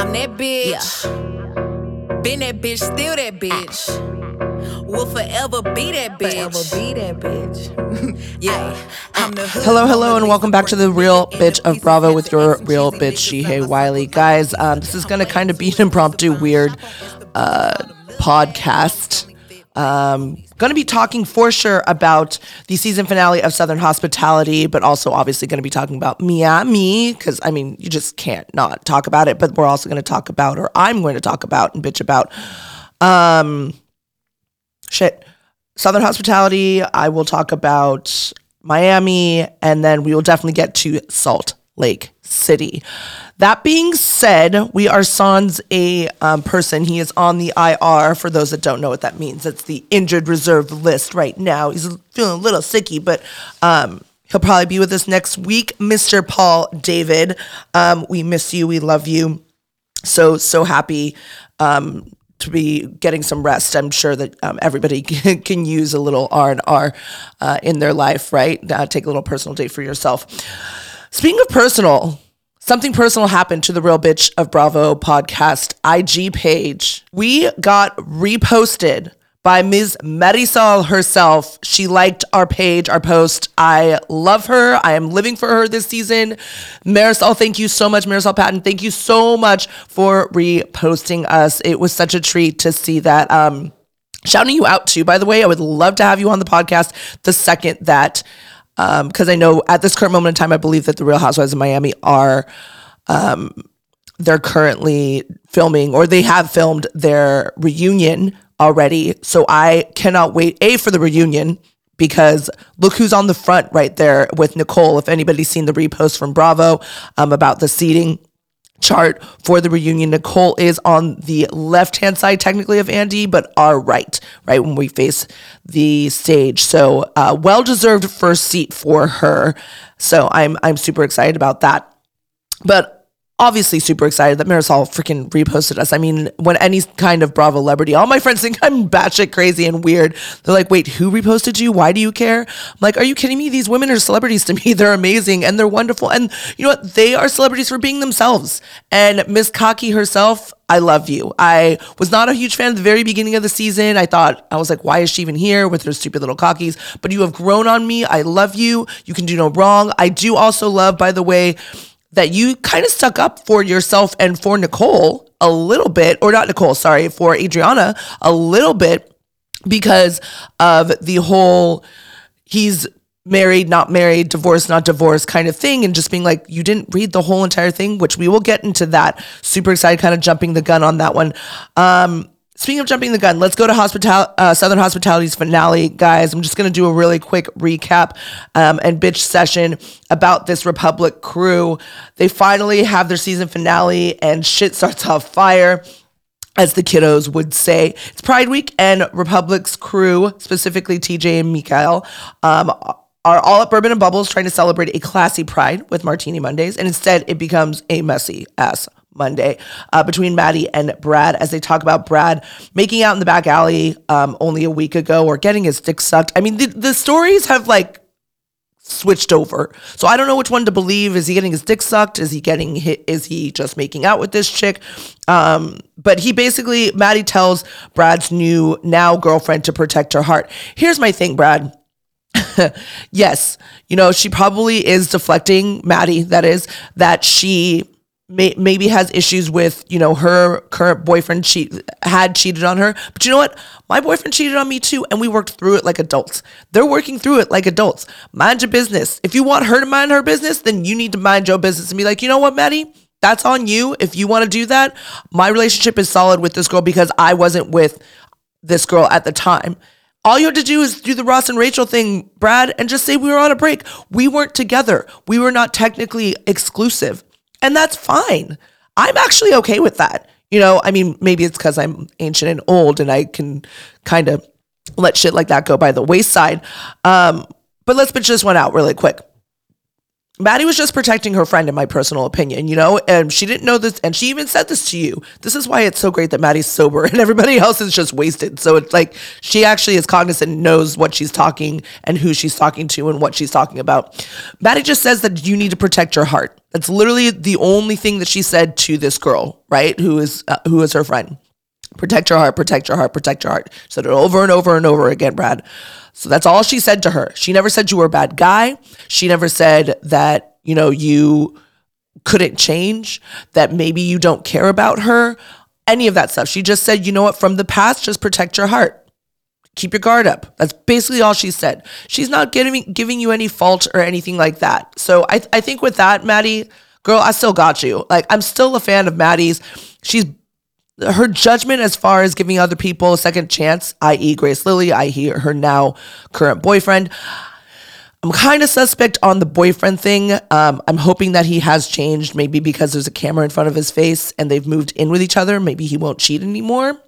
I'm that bitch. Been that bitch, still that bitch. Will forever be that bitch. Forever be that bitch. Yeah. I'm the hood Hello, hello, and welcome back to the Real Bitch of Bravo with your real bitch, Jihae Wiley. Guys, um, this is going to kind of be an impromptu, weird uh, podcast. Um, going to be talking for sure about the season finale of Southern Hospitality, but also obviously going to be talking about Miami because I mean, you just can't not talk about it. But we're also going to talk about, or I'm going to talk about and bitch about, um, shit, Southern Hospitality. I will talk about Miami, and then we will definitely get to Salt Lake City. That being said, we are sans a um, person. He is on the IR. For those that don't know what that means, it's the injured reserve list right now. He's feeling a little sicky, but um, he'll probably be with us next week. Mr. Paul David, um, we miss you. We love you so so happy um, to be getting some rest. I'm sure that um, everybody can, use a little R and R uh, in their life, right? Uh, take a little personal day for yourself. Speaking of personal, something personal happened to the Real Bitch of Bravo podcast IG page. We got reposted by Ms. Marysol herself. She liked our page, our post. I love her. I am living for her this season. Marysol, thank you so much. Marysol Patton, thank you so much for reposting us. It was such a treat to see that. Um, shouting you out too, by the way. I would love to have you on the podcast the second that, because I know at this current moment in time, I believe that the Real Housewives of Miami are they're currently filming or they have filmed their reunion already. So I cannot wait A for the reunion because look who's on the front right there with Nicole. If anybody's seen the repost from Bravo um, about the seating chart for the reunion, Nicole is on the left hand side technically of Andy, but our right, right when we face the stage. So uh, well deserved first seat for her. So I'm I'm super excited about that but obviously super excited that Marisol freaking reposted us. I mean, when any kind of Bravo celebrity, all my friends think I'm batshit crazy and weird. They're like, wait, who reposted you? Why do you care? I'm like, are you kidding me? These women are celebrities to me. They're amazing and they're wonderful. And you know what? They are celebrities for being themselves. And Miss Cocky herself, I love you. I was not a huge fan at the very beginning of the season. I thought, I was like, why is she even here with her stupid little cockies? But you have grown on me. I love you. You can do no wrong. I do also love, by the way, that you kind of stuck up for yourself and for Nicole a little bit, or not Nicole, sorry, for Adriana a little bit because of the whole he's married, not married, divorced, not divorced kind of thing, and just being like, you didn't read the whole entire thing, which we will get into that. Super excited, kind of jumping the gun on that one. Um, Speaking of jumping the gun, let's go to hospital uh, Southern Hospitality's finale, guys. I'm just gonna do a really quick recap um, and bitch session about this Republic crew. They finally have their season finale, and shit starts off fire as the kiddos would say. It's Pride Week, and Republic's crew, specifically TJ and Mikel, um, are all at Bourbon and Bubbles trying to celebrate a classy Pride with Martini Mondays, and instead it becomes a messy ass Monday uh, between Maddie and Brad as they talk about Brad making out in the back alley um, only a week ago or getting his dick sucked. I mean, the, the stories have like switched over. So I don't know which one to believe. Is he getting his dick sucked? Is he getting hit? Is he just making out with this chick? Um, but he basically, Maddie tells Brad's new now girlfriend to protect her heart. Here's my thing, Brad. yes, you know, she probably is deflecting Maddie, that is, that she may, maybe has issues with, you know, her current boyfriend she had cheated on her. But you know what? My boyfriend cheated on me too, and we worked through it like adults. They're working through it like adults. Mind your business. If you want her to mind her business, then you need to mind your business and be like, you know what, Maddie? That's on you. If you want to do that, my relationship is solid with this girl because I wasn't with this girl at the time. All you have to do is do the Ross and Rachel thing, Brad, and just say we were on a break. We weren't together. We were not technically exclusive. And that's fine. I'm actually okay with that. You know, I mean, maybe it's because I'm ancient and old and I can kind of let shit like that go by the wayside. Um, but let's bitch this one out really quick. Maddie was just protecting her friend, in my personal opinion, you know, and she didn't know this, and she even said this to you. This is why it's so great that Maddie's sober and everybody else is just wasted. So it's like she actually is cognizant, knows what she's talking and who she's talking to and what she's talking about. Maddie just says that you need to protect your heart. That's literally the only thing that she said to this girl, right? Who is uh, who is her friend. Protect your heart, protect your heart, protect your heart. She said it over and over and over again, Brad. So that's all she said to her. She never said you were a bad guy. She never said that, you know, you couldn't change, that maybe you don't care about her, any of that stuff. She just said, you know what, from the past, just protect your heart. Keep your guard up. That's basically all she said. She's not giving giving you any fault or anything like that. So I I think with that, Maddie, girl, I still got you. Like I'm still a fan of Maddie's. She's her judgment as far as giving other people a second chance, i.e., Grace Lilly, i.e., her now current boyfriend. I'm kind of suspect on the boyfriend thing. Um, I'm hoping that he has changed, maybe because there's a camera in front of his face and they've moved in with each other. Maybe he won't cheat anymore.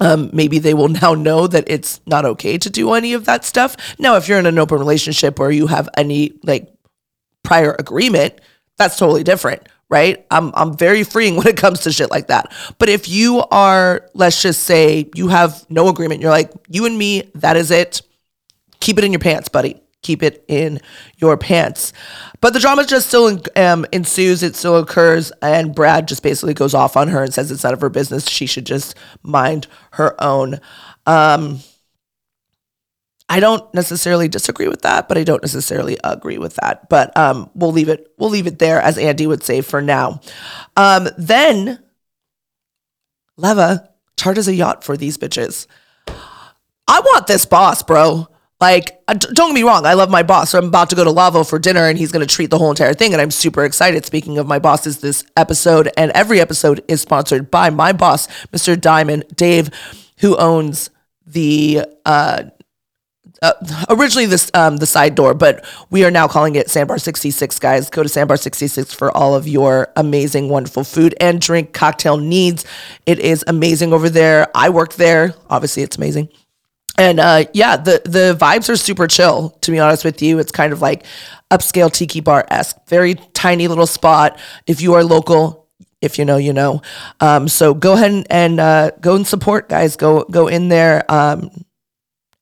Um, maybe they will now know that it's not okay to do any of that stuff. Now, if you're in an open relationship or you have any like prior agreement, that's totally different right? I'm I'm very freeing when it comes to shit like that. But if you are, let's just say you have no agreement, you're like, you and me, that is it. Keep it in your pants, buddy. Keep it in your pants. But the drama just still um, ensues. It still occurs, and Brad just basically goes off on her and says it's none of her business. She should just mind her own. Um, I don't necessarily disagree with that, but I don't necessarily agree with that. But um, we'll leave it. We'll leave it there, as Andy would say for now. Um, then Leva charters a yacht for these bitches. I want this boss, bro. Like, uh, don't get me wrong, I love my boss. So I'm about to go to Lavo for dinner and he's going to treat the whole entire thing. And I'm super excited. Speaking of my bosses, this episode and every episode is sponsored by my boss, Mr. Diamond, Dave, who owns the uh, uh, originally this um, the side door, but we are now calling it Sandbar 66. Guys, go to Sandbar 66 for all of your amazing, wonderful food and drink cocktail needs. It is amazing over there. I work there. Obviously, it's amazing. And uh, yeah, the the vibes are super chill. To be honest with you, it's kind of like upscale tiki bar esque. Very tiny little spot. If you are local, if you know, you know. Um, so go ahead and, uh, go and support, guys. Go go in there. Um,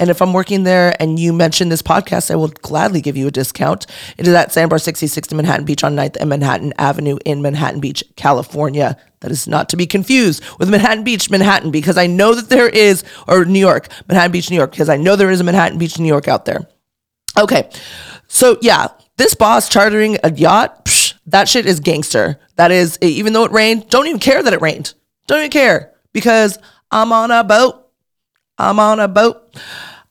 and if I'm working there and you mention this podcast, I will gladly give you a discount. It is at Sandbar 66 to Manhattan Beach on 9th and Manhattan Avenue in Manhattan Beach, California. That is not to be confused with Manhattan Beach, Manhattan, because I know that there is, or New York, Manhattan Beach, New York, because I know there is a Manhattan Beach, New York out there. Okay. So, yeah, this boss chartering a yacht, psh, that shit is gangster. That is, even though it rained, don't even care that it rained. Don't even care because I'm on a boat. I'm on a boat.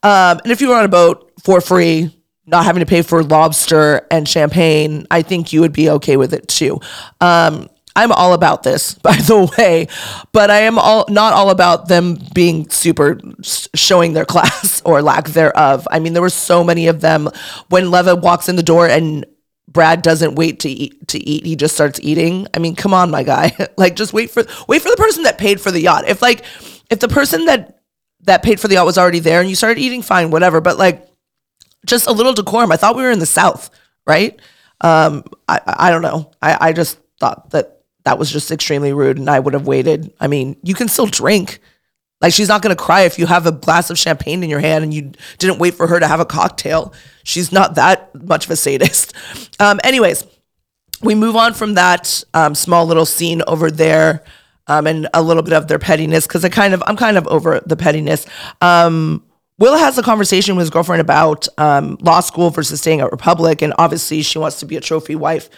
Um, and if you were on a boat for free, not having to pay for lobster and champagne, I think you would be okay with it too. Um, I'm all about this, by the way, but I am all not all about them being super showing their class or lack thereof. I mean, there were so many of them when Leva walks in the door and Brad doesn't wait to eat to eat. He just starts eating. I mean, come on, my guy. like just wait for wait for the person that paid for the yacht. If like if the person that that paid for the yacht was already there and you started eating fine, whatever. But like just a little decorum. I thought we were in the South, right? Um, I, I don't know. I, I just thought that that was just extremely rude and I would have waited. I mean, you can still drink. Like she's not going to cry if you have a glass of champagne in your hand and you didn't wait for her to have a cocktail. She's not that much of a sadist. Um, anyways, we move on from that um, small little scene over there um, and a little bit of their pettiness because I kind of I'm kind of over the pettiness. Um, Will has a conversation with his girlfriend about um, law school versus staying at Republic, and obviously she wants to be a trophy wife.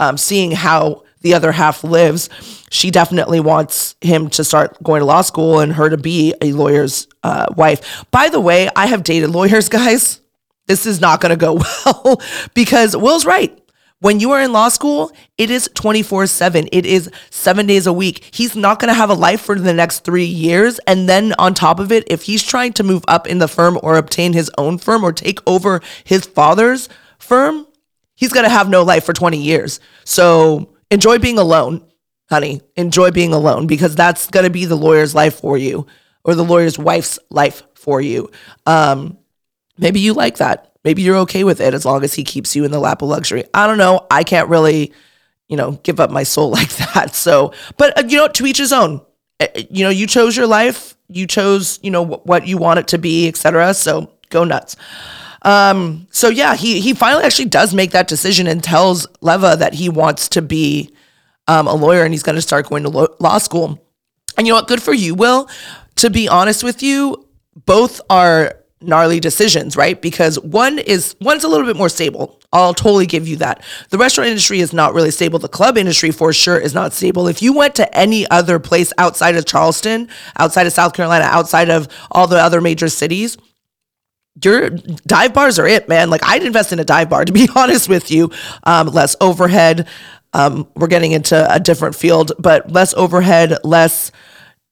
Um, seeing how the other half lives, she definitely wants him to start going to law school and her to be a lawyer's uh, wife. By the way, I have dated lawyers, guys. This is not going to go well because Will's right. When you are in law school, it is 24 7. It is seven days a week. He's not going to have a life for the next three years. And then on top of it, if he's trying to move up in the firm or obtain his own firm or take over his father's firm, he's going to have no life for 20 years. So enjoy being alone, honey. Enjoy being alone because that's going to be the lawyer's life for you or the lawyer's wife's life for you. Um, maybe you like that. Maybe you're okay with it as long as he keeps you in the lap of luxury. I don't know. I can't really, you know, give up my soul like that. So, but uh, you know, to each his own. Uh, you know, you chose your life. You chose, you know, what you want it to be, etc. So go nuts. Um, so yeah, he he finally actually does make that decision and tells Leva that he wants to be um, a lawyer and he's going to start going to lo- law school. And you know what? Good for you, Will. To be honest with you, both are gnarly decisions, right? Because one is one's a little bit more stable. I'll totally give you that. The restaurant industry is not really stable. The club industry for sure is not stable. If you went to any other place outside of Charleston, outside of South Carolina, outside of all the other major cities, your dive bars are it, man. Like I'd invest in a dive bar to be honest with you. Um, less overhead. Um, we're getting into a different field, but less overhead, less,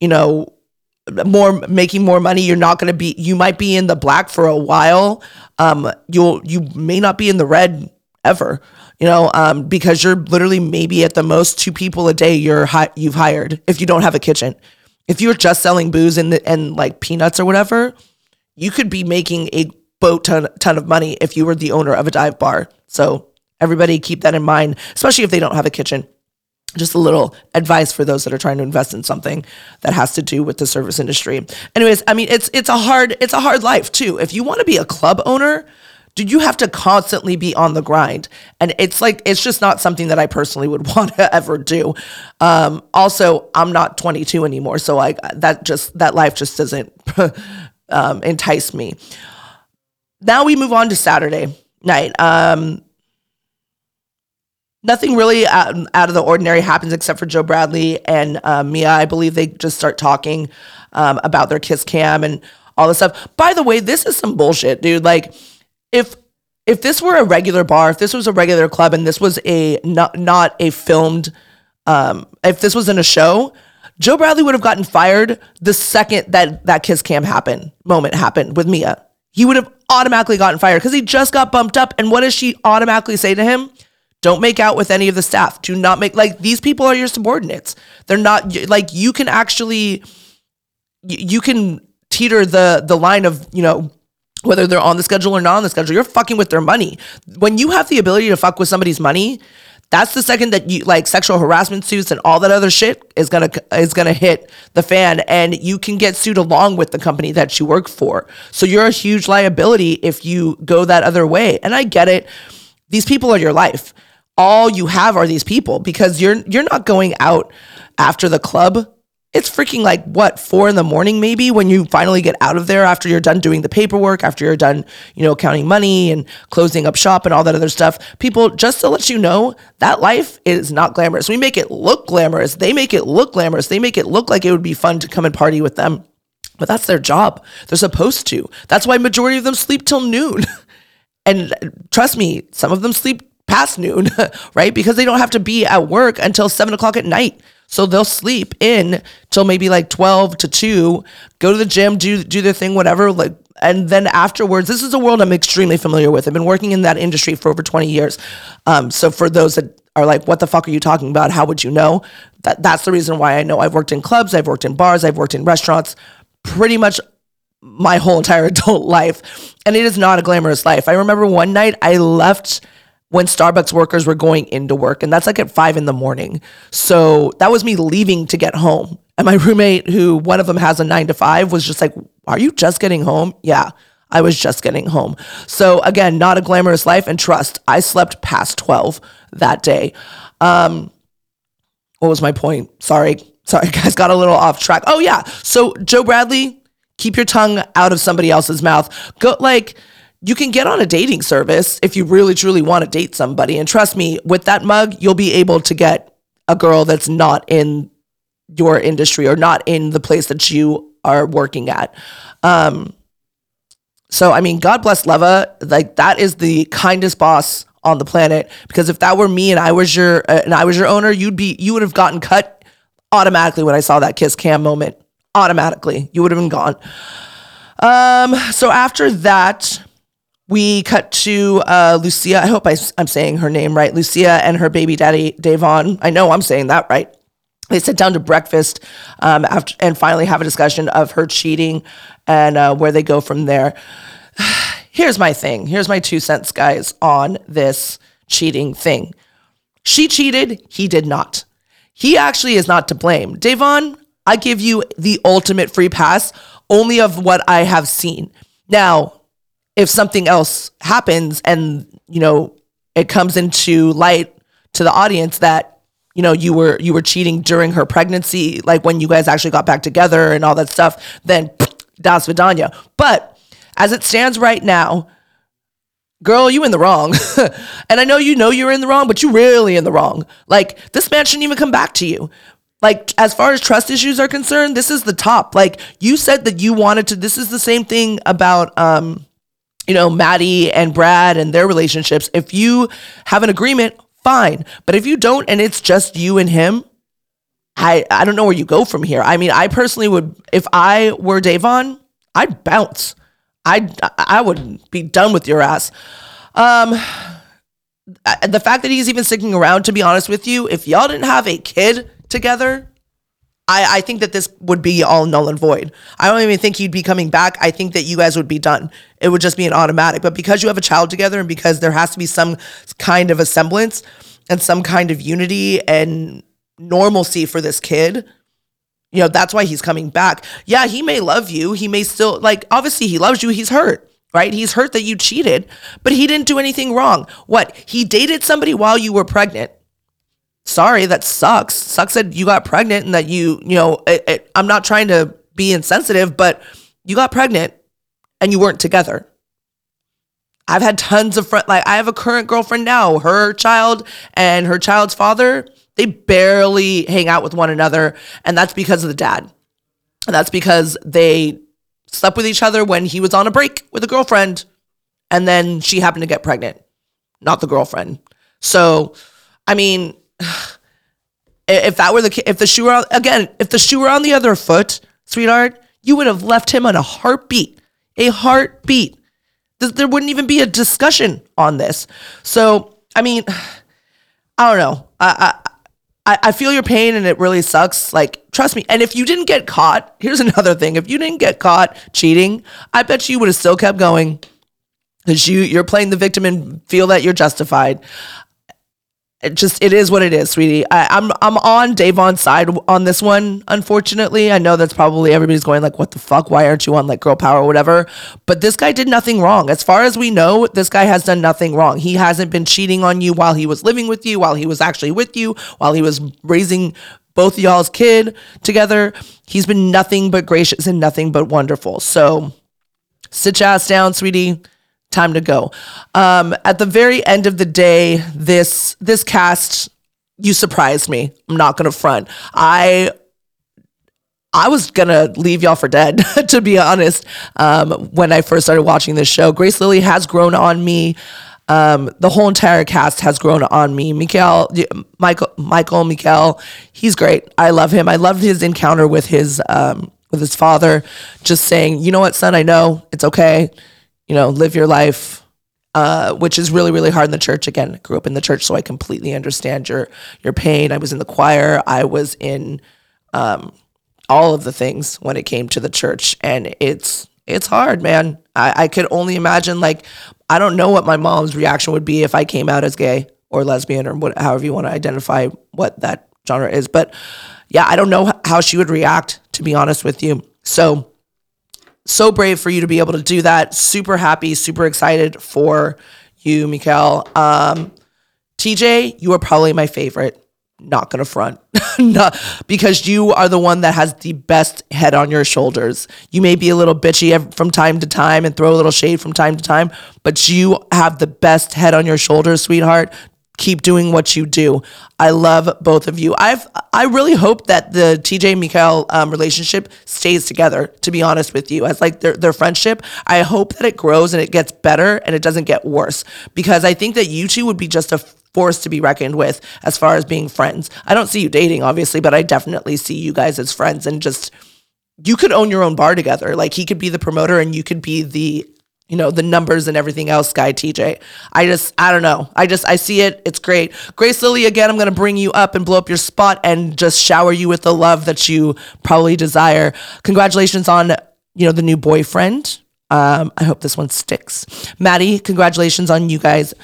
you know, more making more money you're not going to be you might be in the black for a while. Um you'll you may not be in the red ever you know um because you're literally maybe at the most two people a day you're hi- you've hired if you don't have a kitchen. If you're just selling booze and and like peanuts or whatever you could be making a boat ton ton of money if you were the owner of a dive bar. So everybody keep that in mind especially if they don't have a kitchen just a little advice for those that are trying to invest in something that has to do with the service industry. Anyways, I mean it's it's a hard it's a hard life too. If you want to be a club owner, did you have to constantly be on the grind? And it's like it's just not something that I personally would want to ever do. Um, also, I'm not 22 anymore, so like that just that life just doesn't um, entice me. Now we move on to Saturday night. Um, nothing really out, out, of the ordinary happens except for Joe Bradley and uh, Mia. I believe they just start talking um, about their kiss cam and all this stuff. By the way, this is some bullshit, dude. Like, if if this were a regular bar, if this was a regular club, and this was a not not a filmed, um, if this was in a show, Joe Bradley would have gotten fired the second that that kiss cam happened moment happened with Mia. He would have automatically gotten fired because he just got bumped up. And what does she automatically say to him? Don't make out with any of the staff. Do not make like these people are your subordinates. They're not like you can actually you can teeter the the line of, you know, whether they're on the schedule or not on the schedule. You're fucking with their money. When you have the ability to fuck with somebody's money, that's the second that you like sexual harassment suits and all that other shit is gonna is gonna hit the fan and you can get sued along with the company that you work for so you're a huge liability if you go that other way and i get it these people are your life all you have are these people because you're you're not going out after the club. It's freaking like what four in the morning maybe when you finally get out of there after you're done doing the paperwork, after you're done, you know, counting money and closing up shop and all that other stuff. People, just to let you know, that life is not glamorous. We make it look glamorous. They make it look glamorous. They make it look like it would be fun to come and party with them. But that's their job. They're supposed to. That's why majority of them sleep till noon. and uh, trust me, some of them sleep past noon, right? Because they don't have to be at work until seven o'clock at night. So they'll sleep in till maybe like 12 to 2, go to the gym, do do their thing, whatever. Like and then afterwards, this is a world I'm extremely familiar with. I've been working in that industry for over 20 years. Um, so for those that are like, what the fuck are you talking about? How would you know? That that's the reason why I know I've worked in clubs, I've worked in bars, I've worked in restaurants, pretty much my whole entire adult life. And it is not a glamorous life. I remember one night I left when Starbucks workers were going into work. And that's like at five in the morning. So that was me leaving to get home. And my roommate, who one of them has a nine to five, was just like, Are you just getting home? Yeah, I was just getting home. So again, not a glamorous life. And trust, I slept past 12 that day. Um, what was my point? Sorry. Sorry, guys, got a little off track. Oh, yeah. So, Joe Bradley, keep your tongue out of somebody else's mouth. Go, like, you can get on a dating service if you really truly want to date somebody. And trust me, with that mug, you'll be able to get a girl that's not in your industry or not in the place that you are working at. Um, so I mean, God bless Leva. Like that is the kindest boss on the planet. Because if that were me and I was your uh, and I was your owner, you'd be you would have gotten cut automatically when I saw that kiss cam moment. Automatically, you would have been gone. Um, so after that, we cut to uh, Lucia. I hope I, am saying her name right. Lucia and her baby daddy, Davon. I know I'm saying that right. They sit down to breakfast um, after, and finally have a discussion of her cheating and uh, where they go from there. here's my thing. Here's my two cents, guys, on this cheating thing. She cheated, he did not. He actually is not to blame. Da'Vonne, I give you the ultimate free pass only of what I have seen. Now, if something else happens and, you know, it comes into light to the audience that, you know, you were you were cheating during her pregnancy, like when you guys actually got back together and all that stuff, then das vidanya. But as it stands right now, girl, you in the wrong. and I know you know you're in the wrong, but you really in the wrong. Like this man shouldn't even come back to you. Like as far as trust issues are concerned, this is the top. Like you said that you wanted to this is the same thing about um you know, Maddie and Brad and their relationships. If you have an agreement, fine. But if you don't and it's just you and him, I I don't know where you go from here. I mean, I personally would if I were Da'Vonne, I'd bounce. I I would be done with your ass. Um, the fact that he's even sticking around, to be honest with you, if y'all didn't have a kid together, I, I think that this would be all null and void. I don't even think he'd be coming back. I think that you guys would be done. It would just be an automatic. But because you have a child together and because there has to be some kind of a semblance and some kind of unity and normalcy for this kid, you know, that's why he's coming back. Yeah, he may love you. He may still, like, obviously he loves you. He's hurt, right? He's hurt that you cheated, but he didn't do anything wrong. What? He dated somebody while you were pregnant. Sorry, that sucks. Sucks that you got pregnant and that you, you know, it, it, I'm not trying to be insensitive, but you got pregnant and you weren't together. I've had tons of friends, like, I have a current girlfriend now. Her child and her child's father, they barely hang out with one another. And that's because of the dad. And that's because they slept with each other when he was on a break with a girlfriend. And then she happened to get pregnant, not the girlfriend. So, I mean, if that were the if the shoe were again, if the shoe were on the other foot, sweetheart, you would have left him on a heartbeat, a heartbeat. There wouldn't even be a discussion on this. So, I mean, I don't know. I, I, I feel your pain and it really sucks. Like, trust me. And if you didn't get caught, here's another thing. If you didn't get caught cheating, I bet you would have still kept going because you, you're playing the victim and feel that you're justified. It just it is what it is, sweetie. I, I'm, I'm on Da'Vonne's side on this one. Unfortunately, I know that's probably everybody's going like, "What the fuck? Why aren't you on like girl power or whatever?" But this guy did nothing wrong, as far as we know. This guy has done nothing wrong. He hasn't been cheating on you while he was living with you, while he was actually with you, while he was raising both y'all's kid together. He's been nothing but gracious and nothing but wonderful. So sit your ass down, sweetie time to go. Um, at the very end of the day, this this cast, you surprised me. I'm not gonna front. I I was gonna leave y'all for dead, to be honest. Um, when I first started watching this show, Grace Lilly has grown on me. Um, the whole entire cast has grown on me. Michael, Michael, Michael, Michael, he's great. I love him. I loved his encounter with his um, with his father, just saying, you know what, son, I know it's okay you know, live your life, uh, which is really, really hard in the church. Again, I grew up in the church, so I completely understand your your pain. I was in the choir. I was in um, all of the things when it came to the church, and it's it's hard, man. I, I could only imagine. Like, I don't know what my mom's reaction would be if I came out as gay or lesbian or what, however you want to identify what that genre is. But yeah, I don't know how she would react, to be honest with you. So so brave for you to be able to do that. Super happy, super excited for you, Mikel. Um, TJ, you are probably my favorite. Not gonna front, not because you are the one that has the best head on your shoulders. You may be a little bitchy from time to time and throw a little shade from time to time, but you have the best head on your shoulders, sweetheart keep doing what you do. I love both of you. I've I really hope that the TJ Mikel um, relationship stays together. To be honest with you, as like their their friendship, I hope that it grows and it gets better and it doesn't get worse because I think that you two would be just a force to be reckoned with as far as being friends. I don't see you dating, obviously, but I definitely see you guys as friends and just you could own your own bar together. Like he could be the promoter and you could be the you know, the numbers and everything else, Guy TJ. I just, I don't know. I just, I see it. It's great. Grace Lilly, again, I'm going to bring you up and blow up your spot and just shower you with the love that you probably desire. Congratulations on, you know, the new boyfriend. Um, I hope this one sticks. Maddie, congratulations on you guys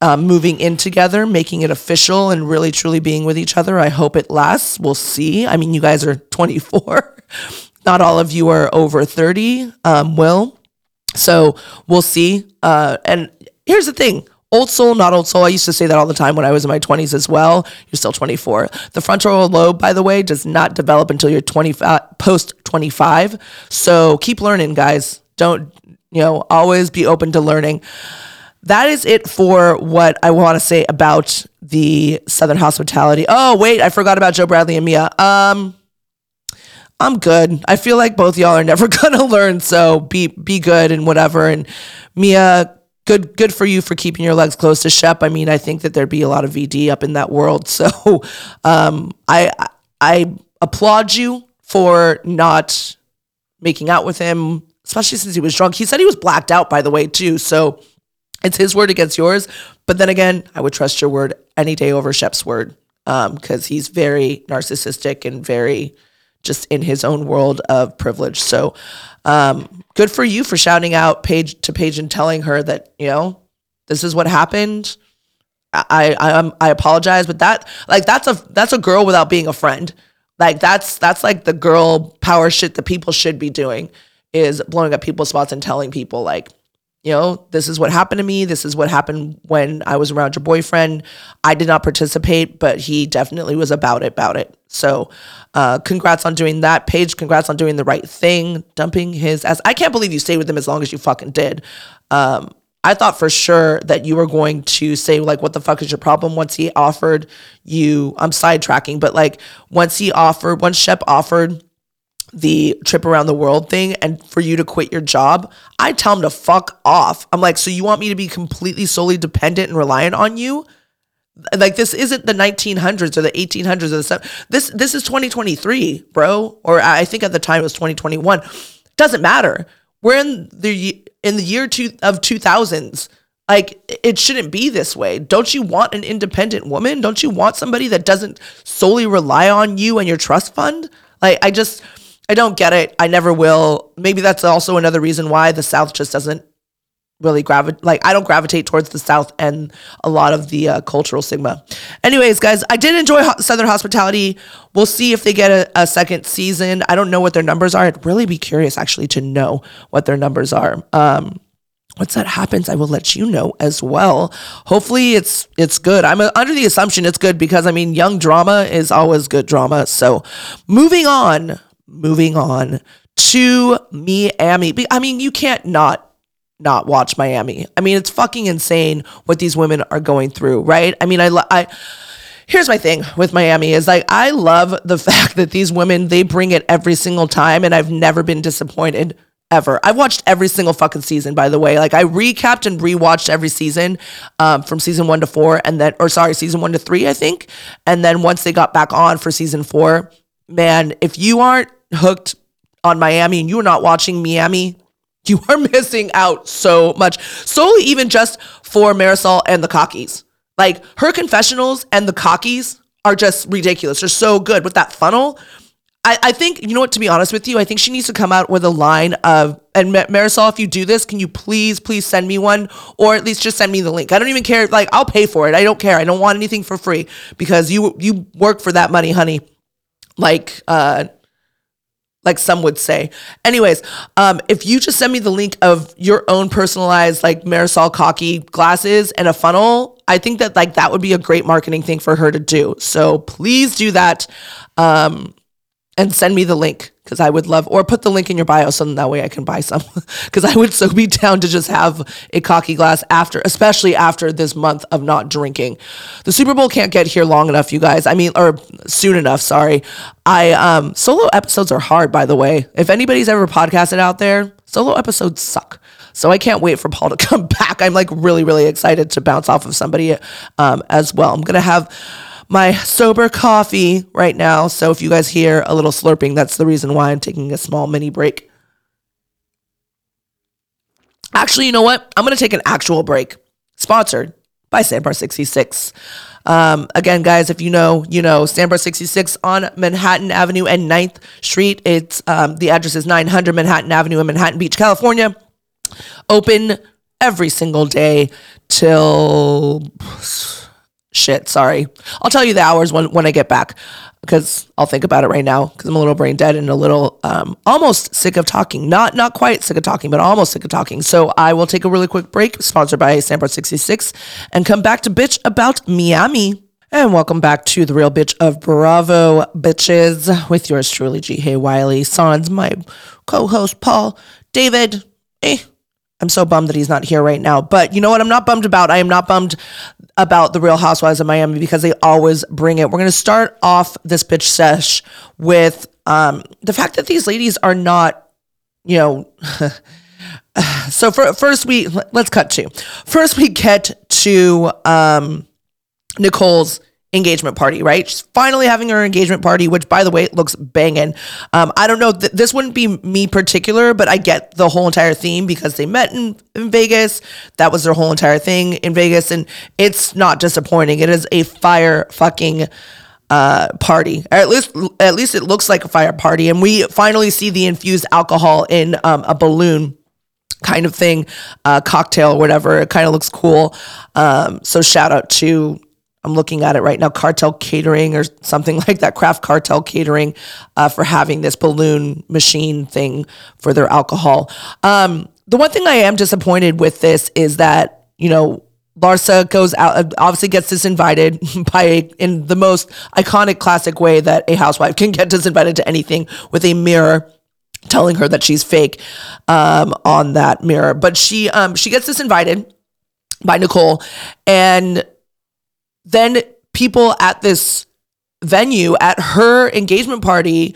um, moving in together, making it official, and really truly being with each other. I hope it lasts. We'll see. I mean, you guys are 24. Not all of you are over 30. Um, will. So we'll see. Uh, and here's the thing Old soul, not old soul. I used to say that all the time when I was in my 20s as well. You're still 24. The frontal lobe, by the way, does not develop until you're 25, post 25. So keep learning, guys. Don't, you know, always be open to learning. That is it for what I want to say about the Southern hospitality. Oh, wait, I forgot about Joe Bradley and Mia. Um, I'm good. I feel like both y'all are never gonna learn, so be be good and whatever. And Mia, good good for you for keeping your legs close to Shep. I mean, I think that there'd be a lot of VD up in that world. So um, I I applaud you for not making out with him, especially since he was drunk. He said he was blacked out, by the way, too. So it's his word against yours. But then again, I would trust your word any day over Shep's word because um, he's very narcissistic and very just in his own world of privilege. So um, good for you for shouting out Paige to Paige and telling her that you know this is what happened. I I I apologize, but that like that's a that's a girl without being a friend. Like that's that's like the girl power shit that people should be doing is blowing up people's spots and telling people like you know, this is what happened to me. This is what happened when I was around your boyfriend. I did not participate, but he definitely was about it, about it. So, uh, congrats on doing that. Paige, congrats on doing the right thing, dumping his ass. I can't believe you stayed with him as long as you fucking did. Um, I thought for sure that you were going to say, like, what the fuck is your problem once he offered you, I'm sidetracking, but like, once he offered, once Shep offered, the trip around the world thing and for you to quit your job, I tell him to fuck off. I'm like, so you want me to be completely solely dependent and reliant on you? Like this isn't the 1900s or the 1800s or the stuff. This this is 2023, bro. Or I think at the time it was 2021. Doesn't matter. We're in the in the year two of 2000s. Like it shouldn't be this way. Don't you want an independent woman? Don't you want somebody that doesn't solely rely on you and your trust fund? Like I just I don't get it. I never will. Maybe that's also another reason why the South just doesn't really gravitate. Like I don't gravitate towards the South and a lot of the uh, cultural stigma. Anyways, guys, I did enjoy Ho- Southern Hospitality. We'll see if they get a, a, second season. I don't know what their numbers are. I'd really be curious actually to know what their numbers are. Um, once that happens, I will let you know as well. Hopefully, it's it's good. I'm uh, under the assumption it's good because I mean, young drama is always good drama. So, moving on moving on to Miami. I mean, you can't not not watch Miami. I mean, it's fucking insane what these women are going through, right? I mean, I I here's my thing with Miami is like I love the fact that these women they bring it every single time and I've never been disappointed ever. I've watched every single fucking season, by the way. Like I recapped and rewatched every season um, from season one to four, and then, or sorry, season one to three, I think. And then once they got back on for season four, man, if you aren't hooked on Miami and you're not watching Miami, you are missing out so much. Solely even just for Marysol and the Cockies. Like her confessionals and the Cockies are just ridiculous. They're so good with that funnel. I, I think, you know what, to be honest with you, I think she needs to come out with a line of, and Marysol, if you do this, can you please, please send me one or at least just send me the link? I don't even care. Like, I'll pay for it. I don't care. I don't want anything for free because you, you work for that money, honey. Like, uh, like some would say. Anyways, um, if you just send me the link of your own personalized like Marysol Cocky glasses and a funnel, I think that like that would be a great marketing thing for her to do. So please do that. Um, and send me the link because I would love, or put the link in your bio so that way I can buy some. Because I would so be down to just have a cocky glass after, especially after this month of not drinking. The Super Bowl can't get here long enough, you guys. I mean, or soon enough. Sorry. I um solo episodes are hard, by the way. If anybody's ever podcasted out there, solo episodes suck. So I can't wait for Paul to come back. I'm like really, really excited to bounce off of somebody um, as well. I'm gonna have my sober coffee right now. So if you guys hear a little slurping, that's the reason why I'm taking a small mini break. Actually, you know what? I'm going to take an actual break. Sponsored by Sandbar 66. Um, again, guys, if you know, you know, Sandbar 66 on Manhattan Avenue and 9th Street. It's um, the address is 900 Manhattan Avenue in Manhattan Beach, California. Open every single day till shit, sorry. I'll tell you the hours when, when I get back because I'll think about it right now because I'm a little brain dead and a little um, almost sick of talking. Not not quite sick of talking, but almost sick of talking. So I will take a really quick break, sponsored by Sandbar 66, and come back to bitch about Miami. And welcome back to the real bitch of Bravo bitches with yours truly, Jihae Wiley. Sans, my co-host Paul, David. Eh, I'm so bummed that he's not here right now. But you know what? I'm not bummed about. I am not bummed about the Real Housewives of Miami because they always bring it. We're gonna start off this bitch sesh with um, the fact that these ladies are not, you know. so for, first we let's cut to first we get to um, Nicole's engagement party, right? She's finally having her engagement party, which by the way looks banging. Um, I don't know, th- this wouldn't be me particular, but I get the whole entire theme because they met in, in Vegas. That was their whole entire thing in Vegas, and it's not disappointing. It is a fire fucking uh, party. Or at least, at least it looks like a fire party, and we finally see the infused alcohol in um, a balloon kind of thing, uh, cocktail or whatever. It kind of looks cool. Um, so shout out to I'm looking at it right now, Cartel Catering or something like that, Craft Cartel Catering, uh, for having this balloon machine thing for their alcohol. Um, the one thing I am disappointed with this is that, you know, Larsa goes out, uh, obviously gets disinvited by in the most iconic, classic way that a housewife can get disinvited to anything with a mirror telling her that she's fake um, on that mirror. But she um, she gets disinvited by Nicole, and then people at this venue at her engagement party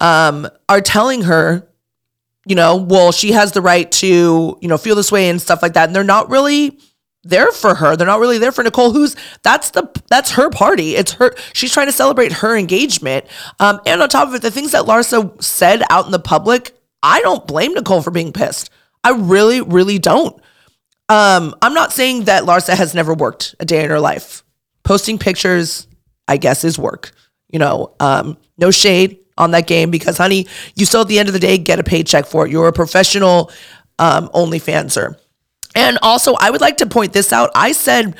um, are telling her you know well she has the right to you know feel this way and stuff like that. And they're not really there for her. They're not really there for nicole who's that's the that's her party. It's her she's trying to celebrate her engagement. Um, and on top of it the things that larsa said out in the public i don't blame nicole for being pissed. I really really don't. Um, i'm not saying that larsa has never worked a day in her life posting pictures, I guess, is work. You know, um, no shade on that game because, honey, you still at the end of the day get a paycheck for it. You're a professional um, OnlyFanser. And also, I would like to point this out. I said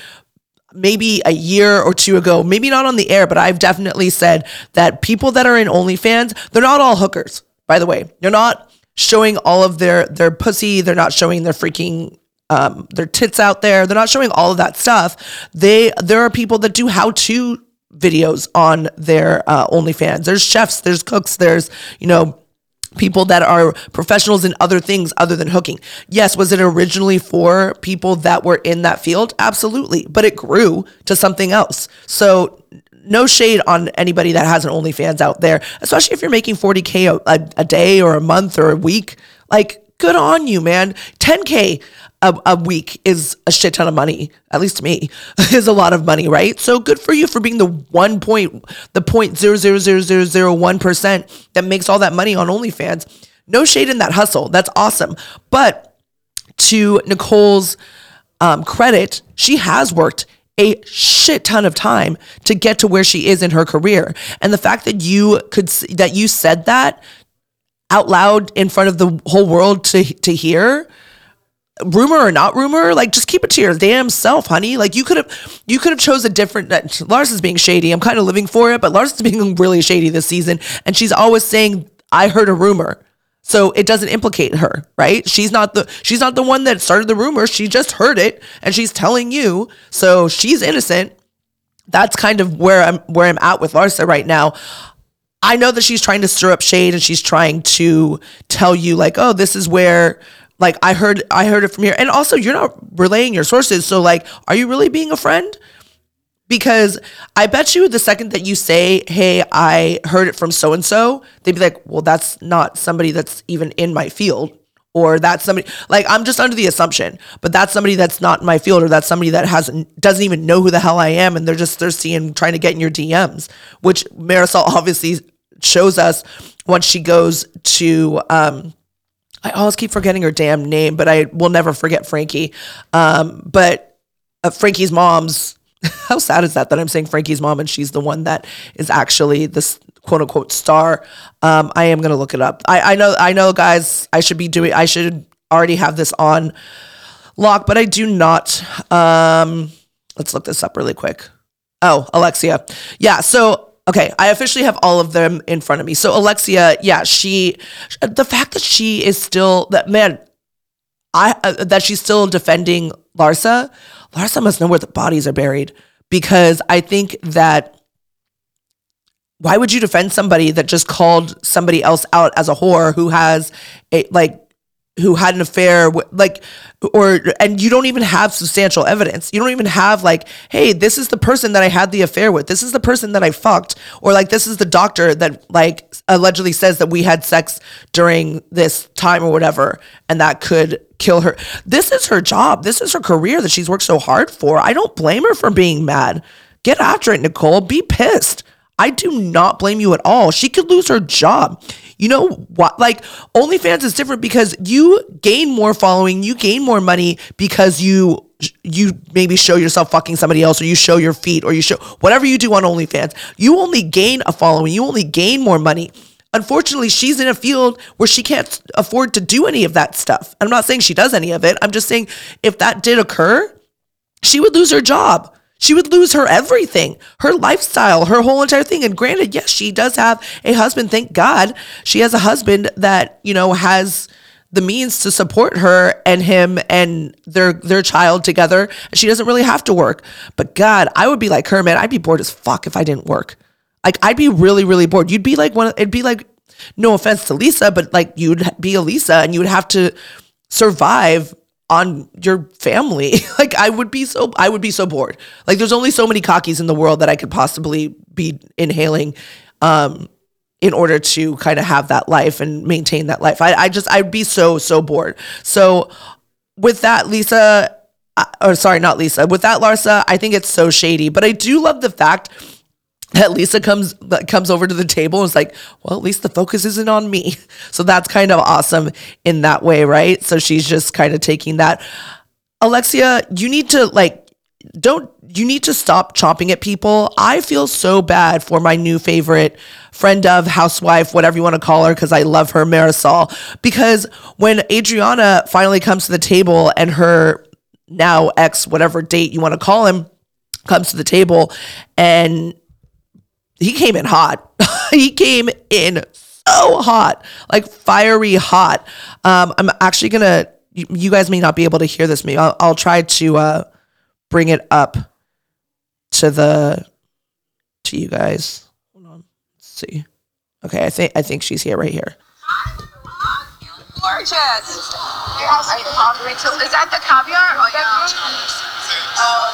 maybe a year or two ago, maybe not on the air, but I've definitely said that people that are in OnlyFans, they're not all hookers, by the way. They're not showing all of their their pussy, they're not showing their freaking um, their tits out there. They're not showing all of that stuff. They there are people that do how to videos on their uh, OnlyFans. There's chefs, there's cooks, there's you know people that are professionals in other things other than hooking. Yes, was it originally for people that were in that field? Absolutely, but it grew to something else. So no shade on anybody that has an OnlyFans out there, especially if you're making 40K a, a, a day or a month or a week. Like, good on you, man. 10K a, a week is a shit ton of money, at least to me, is a lot of money, right? So good for you for being the one point, the point zero zero zero zero zero one percent that makes all that money on OnlyFans. No shade in that hustle. That's awesome. But to Nicole's um, credit, she has worked a shit ton of time to get to where she is in her career. And the fact that you could that you said that out loud in front of the whole world to to hear rumor or not rumor like just keep it to your damn self honey. Like you could have you could have chose a different uh, lars is being shady. I'm kind of living for it but lars is being really shady this season and she's always saying i heard a rumor. So it doesn't implicate her right? She's not the she's not the one that started the rumor. She just heard it and she's telling you. So she's innocent. That's kind of where i'm where i'm at with larsa right now. I know that she's trying to stir up shade and she's trying to tell you like, oh, this is where like I heard I heard it from here. And also you're not relaying your sources. So like are you really being a friend? Because I bet you the second that you say, "Hey, I heard it from so and so," they'd be like, "Well, that's not somebody that's even in my field." Or that's somebody like I'm just under the assumption, but that's somebody that's not in my field, or that's somebody that hasn't doesn't even know who the hell I am, and they're just thirsty and trying to get in your DMs, which Marysol obviously shows us once she goes to um, I always keep forgetting her damn name, but I will never forget Frankie. Um, but uh, Frankie's mom's, how sad is that that I'm saying Frankie's mom and she's the one that is actually this quote unquote star. Um, I am gonna look it up. I, I know, I know, guys. I should be doing. I should already have this on lock, but I do not. Um, let's look this up really quick. Oh, Alexia. Yeah. So, okay, I officially have all of them in front of me. So, Alexia, yeah, she, the fact that she is still, that man, I, uh, that she's still defending Larsa, Larsa must know where the bodies are buried because I think that why would you defend somebody that just called somebody else out as a whore who has a like who had an affair with like or and you don't even have substantial evidence. You don't even have like hey this is the person that i had the affair with. This is the person that i fucked. Or like this is the doctor that like allegedly says that we had sex during this time or whatever and that could kill her. This is her job. This is her career that she's worked so hard for. I don't blame her for being mad. Get after it nicole. Be pissed I do not blame you at all. She could lose her job. You know what? Like OnlyFans is different because you gain more following, you gain more money because you you maybe show yourself fucking somebody else or you show your feet or you show whatever you do on OnlyFans. You only gain a following, you only gain more money. Unfortunately, she's in a field where she can't afford to do any of that stuff. I'm not saying she does any of it. I'm just saying if that did occur, she would lose her job. She would lose her everything, her lifestyle, her whole entire thing. And granted, yes, she does have a husband. Thank God she has a husband that, you know, has the means to support her and him and their their child together. She doesn't really have to work. But God, I would be like her, man. I'd be bored as fuck if I didn't work. Like I'd be really, really bored. You'd be like one it'd be like no offense to Lisa, but like you'd be a Lisa and you would have to survive on your family. like I would be so I would be so bored. Like there's only so many cockies in the world that I could possibly be inhaling um in order to kind of have that life and maintain that life. I, I just I'd be so so bored. So with that Lisa uh, or sorry, not Lisa. With that Larsa, I think it's so shady, but I do love the fact that Lisa comes comes over to the table and is like, well, at least the focus isn't on me. So that's kind of awesome in that way, right? So she's just kind of taking that. Alexia, you need to like don't you need to stop chomping at people. I feel so bad for my new favorite friend of housewife, whatever you want to call her, because I love her, Marysol. Because when Adriana finally comes to the table and her now ex, whatever date you want to call him, comes to the table and he came in hot. he came in so hot, like fiery hot. Um, I'm actually gonna. You, you, guys may not be able to hear this. Me, I'll, I'll try to uh, bring it up to the to you guys. Hold on. Let's see. Okay, I think I think she's here right here. Gorgeous. Is that the caviar? Oh yeah. Oh,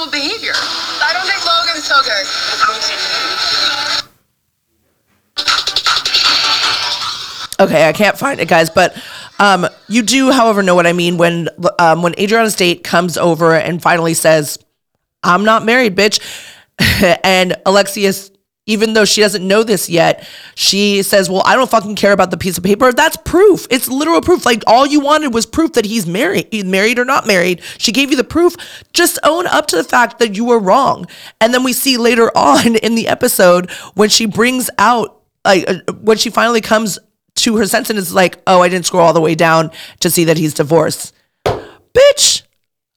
normal behavior. I don't think Logan's so good. Okay, I can't find it, guys, but um, you do, however, know what I mean when um, when Adriana's date comes over and finally says, "I'm not married, bitch," and Alexia's even though she doesn't know this yet, she says, Well, I don't fucking care about the piece of paper. That's proof. It's literal proof. Like all you wanted was proof that he's married, married or not married. She gave you the proof. Just own up to the fact that you were wrong. And then we see later on in the episode when she brings out, like, uh, when she finally comes to her sense and is like, Oh, I didn't scroll all the way down to see that he's divorced. Bitch.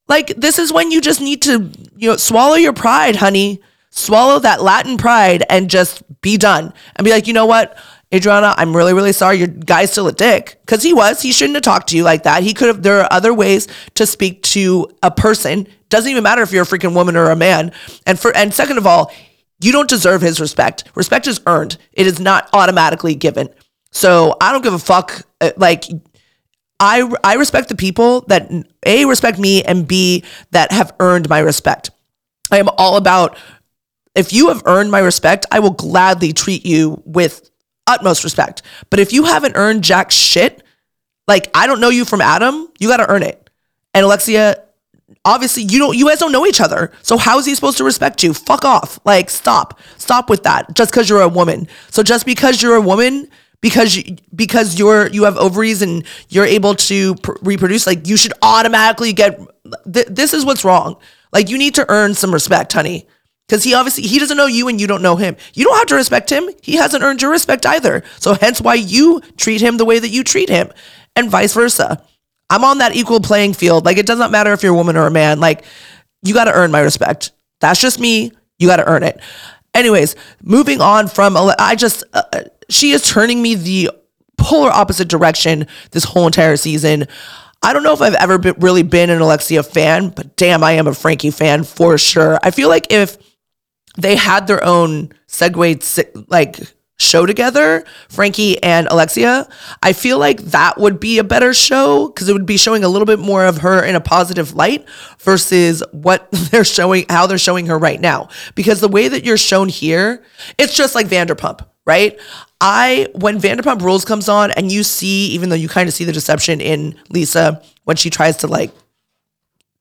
Like, this is when you just need to, you know, swallow your pride, honey swallow that Latin pride and just be done and be like, you know what? Adriana, I'm really, really sorry. Your guy's still a dick. Cause he was. He shouldn't have talked to you like that. He could have, there are other ways to speak to a person. Doesn't even matter if you're a freaking woman or a man. And for, and second of all, you don't deserve his respect. Respect is earned. It is not automatically given. So I don't give a fuck. Uh, like, I, I respect the people that A, respect me, and B, that have earned my respect. I am all about if you have earned my respect, I will gladly treat you with utmost respect. But if you haven't earned jack shit, like I don't know you from Adam, you got to earn it. And Alexia, obviously you don't you guys don't know each other. So how is he supposed to respect you? Fuck off. Like stop. Stop with that. Just cuz you're a woman. So just because you're a woman because you, because you're you have ovaries and you're able to pr- reproduce like you should automatically get th- this is what's wrong like you need to earn some respect honey because he obviously he doesn't know you and you don't know him. You don't have to respect him. He hasn't earned your respect either. So hence why you treat him the way that you treat him and vice versa. I'm on that equal playing field. Like it doesn't matter if you're a woman or a man. Like you got to earn my respect. That's just me. You got to earn it. Anyways moving on from i just uh, she is turning me the polar opposite direction this whole entire season. I don't know if I've ever been, really been an Alexia fan, but damn, I am a Frankie fan for sure. I feel like if they had their own segue like show together, Frankie and Alexia, I feel like that would be a better show because it would be showing a little bit more of her in a positive light versus what they're showing, how they're showing her right now. Because the way that you're shown here, it's just like Vanderpump, right? I when Vanderpump Rules comes on and you see, even though you kind of see the deception in Lisa when she tries to like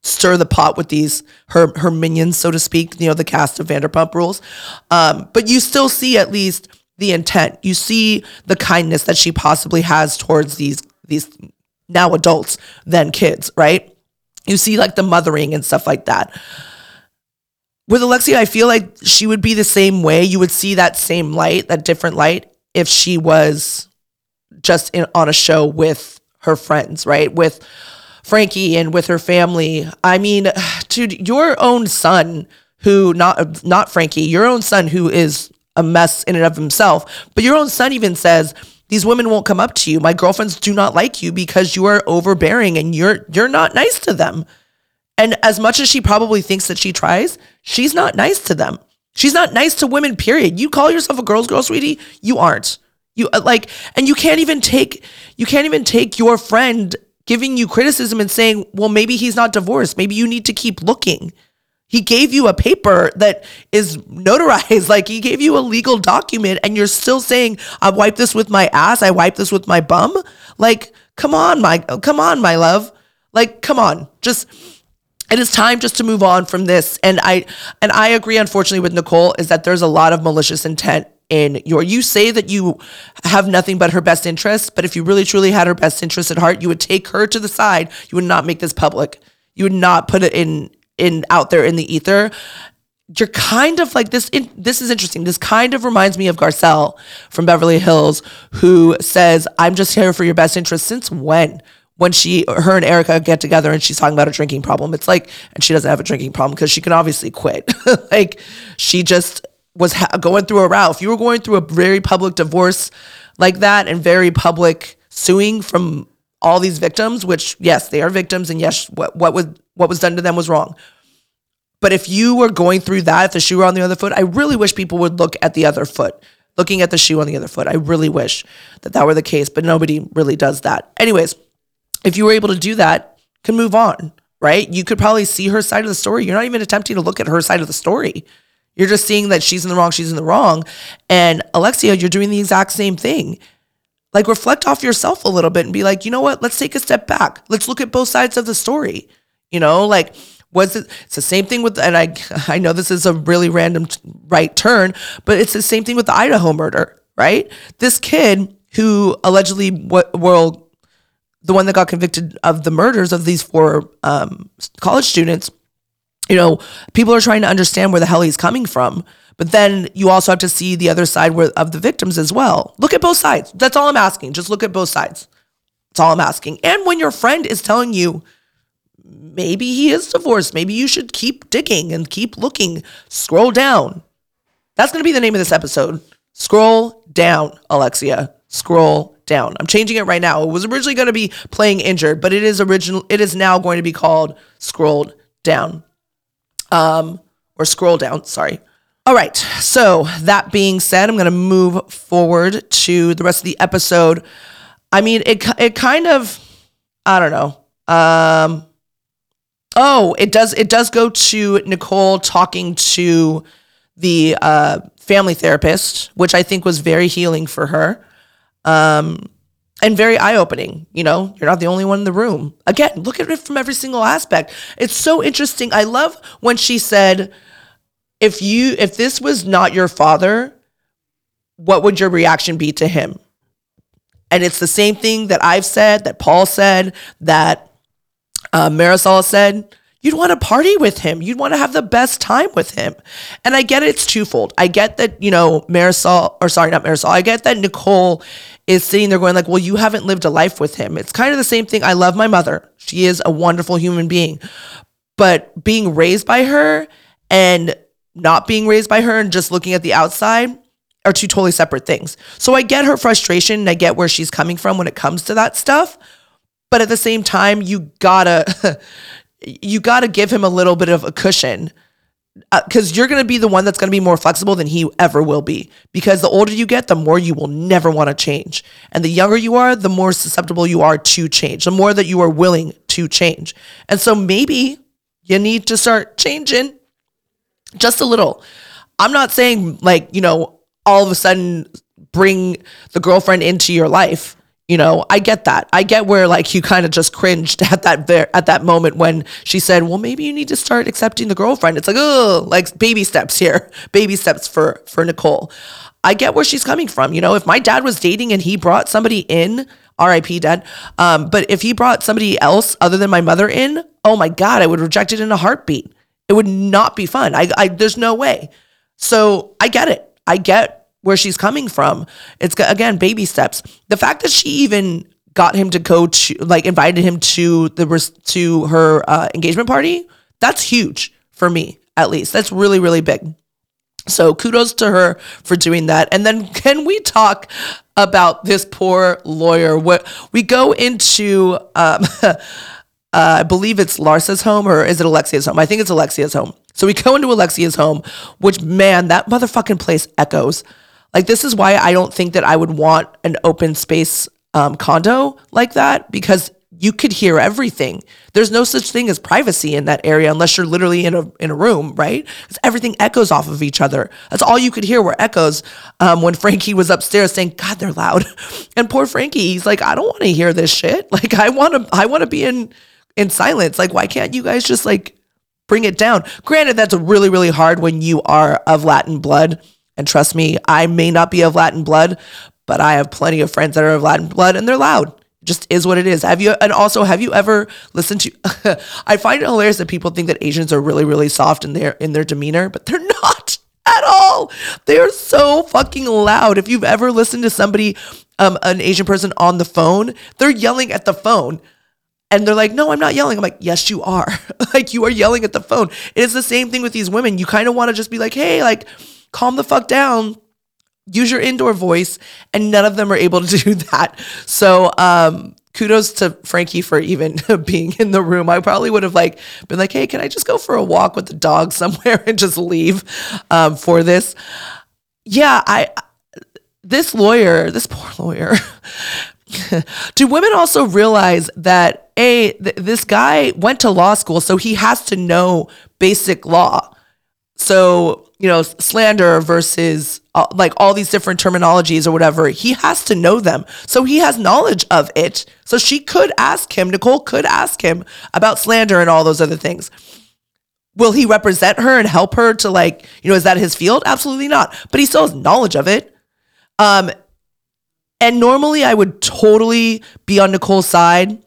stir the pot with these her her minions, so to speak, you know, the cast of Vanderpump Rules. Um, but you still see at least the intent. You see the kindness that she possibly has towards these these now adults than kids, right? You see like the mothering and stuff like that. With Alexia, I feel like she would be the same way. You would see that same light, that different light, if she was just in, on a show with her friends, right? With Frankie and with her family. I mean, dude, your own son who not not Frankie, your own son who is a mess in and of himself, but your own son even says these women won't come up to you. My girlfriends do not like you because you are overbearing and you're you're not nice to them. And as much as she probably thinks that she tries, she's not nice to them. She's not nice to women, period. You call yourself a girl's girl, sweetie? You aren't. You uh, like, and you can't even take, you can't even take your friend giving you criticism and saying, well, maybe he's not divorced. Maybe you need to keep looking. He gave you a paper that is notarized. Like he gave you a legal document and you're still saying, I wipe this with my ass. I wipe this with my bum. Like, come on, my, come on, my love. Like, come on. Just, it is time just to move on from this and i and i agree unfortunately with nicole is that there's a lot of malicious intent in your you say that you have nothing but her best interest but if you really truly had her best interest at heart you would take her to the side. You would not make this public. You would not put it in in out there in the ether. You're kind of like this in, this is interesting. This kind of reminds me of garcelle from beverly hills who says i'm just here for your best interest since when? When she her and erika get together and she's talking about a drinking problem. It's like and she doesn't have a drinking problem because she can obviously quit. like she just was ha- going through a route. If you were going through a very public divorce like that and very public suing from all these victims, which yes, they are victims and yes, what what was what was done to them was wrong. But if you were going through that, if the shoe were on the other foot, I really wish people would look at the other foot, looking at the shoe on the other foot. I really wish that that were the case, but nobody really does that. Anyways, if you were able to do that, can move on, right? You could probably see her side of the story. You're not even attempting to look at her side of the story. You're just seeing that she's in the wrong, she's in the wrong. And Alexia, you're doing the exact same thing. Like reflect off yourself a little bit and be like, you know what? Let's take a step back. Let's look at both sides of the story. You know, like was it it's the same thing with and I I know this is a really random right turn, but it's the same thing with the Idaho murder, right? This kid who allegedly what well the one that got convicted of the murders of these four um, college students, you know, people are trying to understand where the hell he's coming from. But then you also have to see the other side where, of the victims as well. Look at both sides. That's all I'm asking. Just look at both sides. That's all I'm asking. And when your friend is telling you, maybe he is divorced, maybe you should keep digging and keep looking, scroll down. That's going to be the name of this episode. Scroll down, Alexia. Scroll down. I'm changing it right now. It was originally going to be playing injured, but it is original. It is now going to be called scrolled down, um, or scroll down. Sorry. All right. So that being said, I'm going to move forward to the rest of the episode. I mean, it it kind of, I don't know. Um, oh, it does it does go to Nicole talking to the uh, family therapist, which I think was very healing for her um, and very eye opening. You know, you're not the only one in the room. Again, look at it from every single aspect. It's so interesting. I love when she said, if you if this was not your father, what would your reaction be to him? And it's the same thing that I've said, that Paul said, that uh, Marysol said. You'd want to party with him. You'd want to have the best time with him. And I get it, it's twofold. I get that, you know, Marysol, or sorry, not Marysol, I get that Nicole is sitting there going like, well, you haven't lived a life with him. It's kind of the same thing. I love my mother. She is a wonderful human being. But being raised by her and not being raised by her and just looking at the outside are two totally separate things. So I get her frustration and I get where she's coming from when it comes to that stuff. But at the same time, you gotta you gotta give him a little bit of a cushion because uh, you're going to be the one that's going to be more flexible than he ever will be. Because the older you get, the more you will never want to change. And the younger you are, the more susceptible you are to change, the more that you are willing to change. And so maybe you need to start changing just a little. I'm not saying like, you know, all of a sudden bring the girlfriend into your life. You know, I get that. I get where like you kind of just cringed at that ver- at that moment when she said, "Well, maybe you need to start accepting the girlfriend." It's like, "Oh, like baby steps here. Baby steps for for Nicole." I get where she's coming from. You know, if my dad was dating and he brought somebody in, RIP dad, um, but if he brought somebody else other than my mother in, oh my god, I would reject it in a heartbeat. It would not be fun. I, I there's no way. So I get it. I get where she's coming from. It's again baby steps. The fact that she even got him to go to like invited him to the to her uh, engagement party. That's huge for me, at least. That's really really big. So kudos to her for doing that. And then can we talk about this poor lawyer? What we go into. Um, uh, I believe it's Larsa's home or is it Alexia's home? I think it's Alexia's home. So we go into Alexia's home, which man, that motherfucking place echoes. Like this is why I don't think that I would want an open space um, condo like that because you could hear everything. There's no such thing as privacy in that area unless you're literally in a in a room, right? Because everything echoes off of each other. That's all you could hear were echoes. Um, when Frankie was upstairs saying, "God, they're loud," and poor Frankie, he's like, "I don't want to hear this shit. Like, I want to, I want to be in in silence. Like, why can't you guys just like bring it down? Granted, that's really, really hard when you are of Latin blood. And trust me, I may not be of Latin blood, but I have plenty of friends that are of Latin blood and they're loud. It just is what it is. Have you, and also, have you ever listened to, I find it hilarious that people think that Asians are really, really soft in their, in their demeanor, but they're not at all. They are so fucking loud. If you've ever listened to somebody, um, an Asian person on the phone, they're yelling at the phone. And they're like, no, I'm not yelling. I'm like, yes, you are. like, you are yelling at the phone. It is the same thing with these women. You kind of want to just be like, hey, like, calm the fuck down. Use your indoor voice. And none of them are able to do that. So, um, kudos to Frankie for even being in the room. I probably would have like been like, hey, can I just go for a walk with the dog somewhere and just leave um, for this? Yeah, I this lawyer, this poor lawyer, do women also realize that a th- this guy went to law school so he has to know basic law so you know slander versus uh, like all these different terminologies or whatever he has to know them. So he has knowledge of it. So she could ask him nicole could ask him about slander and all those other things. Will he represent her and help her to like you know is that his field? Absolutely not. But he still has knowledge of it. Um and normally I would totally be on Nicole's side.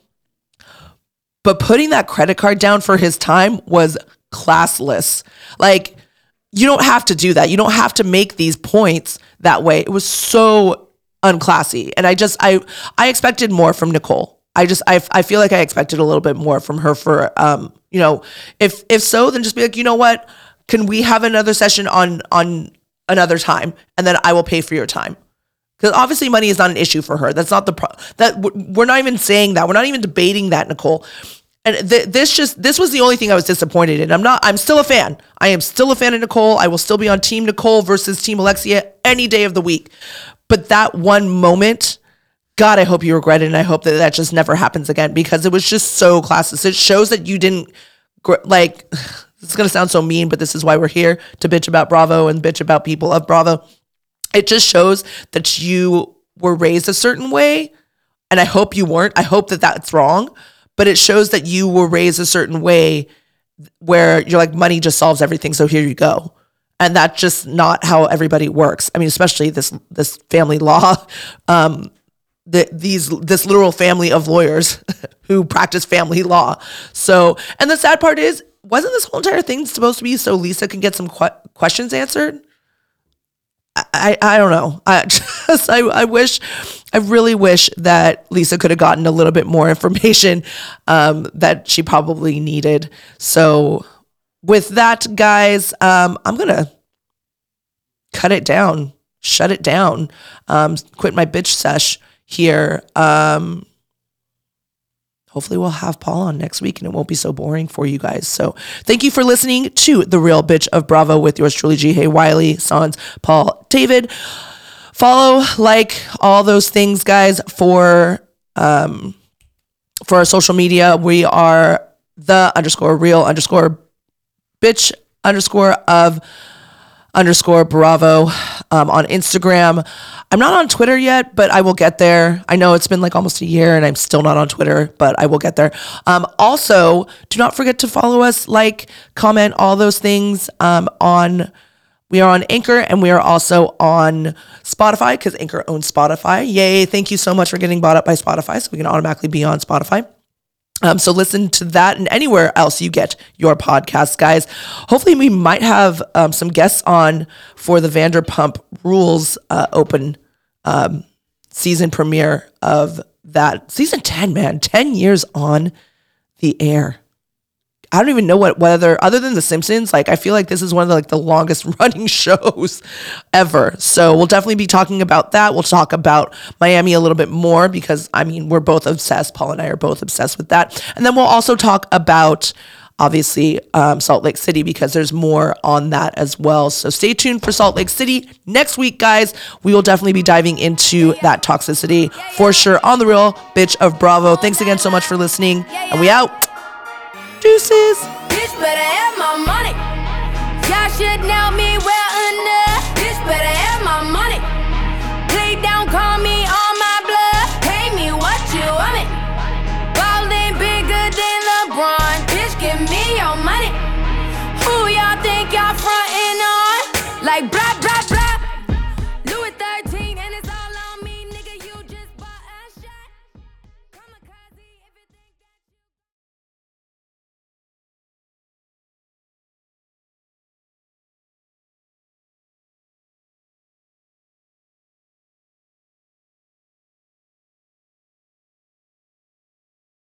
But putting that credit card down for his time was classless. Like, you don't have to do that. You don't have to make these points that way. It was so unclassy. And I just I I expected more from Nicole. I just I, I feel like I expected a little bit more from her for um, you know, if if so, then just be like, you know what? Can we have another session on on another time and then I will pay for your time because obviously money is not an issue for her. That's not the pro- that we're not even saying that. We're not even debating that, Nicole. And th- this just this was the only thing I was disappointed in. I'm not. I'm still a fan. I am still a fan of Nicole. I will still be on Team Nicole versus Team Alexia any day of the week. But that one moment, God, I hope you regret it, and I hope that that just never happens again because it was just so classless. It shows that you didn't like. It's gonna sound so mean, but this is why we're here to bitch about Bravo and bitch about people of Bravo it just shows that you were raised a certain way. And I hope you weren't. I hope that that's wrong. But it shows that you were raised a certain way where you're like, money just solves everything. So here you go. And that's just not how everybody works. I mean, especially this this family law um, the, these this literal family of lawyers who practice family law. So, and the sad part is, wasn't this whole entire thing supposed to be so Lisa can get some que- questions answered? I, I don't know. I just I, I wish I really wish that Lisa could have gotten a little bit more information um, that she probably needed. So with that, guys, um, I'm gonna cut it down, shut it down, um, quit my bitch sesh here. Um, hopefully we'll have Paul on next week and it won't be so boring for you guys. So thank you for listening to The Real Bitch of Bravo with yours truly, Jihae Wiley, Sans, Paul, David. Follow, like, all those things, guys, for um for our social media. We are the underscore real underscore bitch underscore of underscore Bravo um, on Instagram. I'm not on Twitter yet, but I will get there. I know it's been like almost a year and I'm still not on Twitter, but I will get there. Um, also, do not forget to follow us, like, comment, all those things um, on. We are on Anchor and we are also on Spotify because Anchor owns Spotify. Yay. Thank you so much for getting bought up by Spotify so we can automatically be on Spotify. Um, so listen to that and anywhere else you get your podcast, guys. Hopefully, we might have um, some guests on for the Vanderpump Rules uh, Open um, season premiere of that season ten. Man, ten years on the air. I don't even know what whether other than The Simpsons, like I feel like this is one of the like the longest running shows ever. So we'll definitely be talking about that. We'll talk about Miami a little bit more because I mean we're both obsessed. Paul and I are both obsessed with that. And then we'll also talk about obviously um, Salt Lake City because there's more on that as well. So stay tuned for Salt Lake City next week, guys. We will definitely be diving into that toxicity for sure on the real bitch of Bravo. Thanks again so much for listening, and we out. Deuces. Bitch better have my money. Y'all should know me well enough. Bitch better have my money. Play down, call me on my blood. Pay me what you want it. Ballin' bigger than LeBron. Bitch, give me your money. Who y'all think y'all frontin' on? Like blah blah.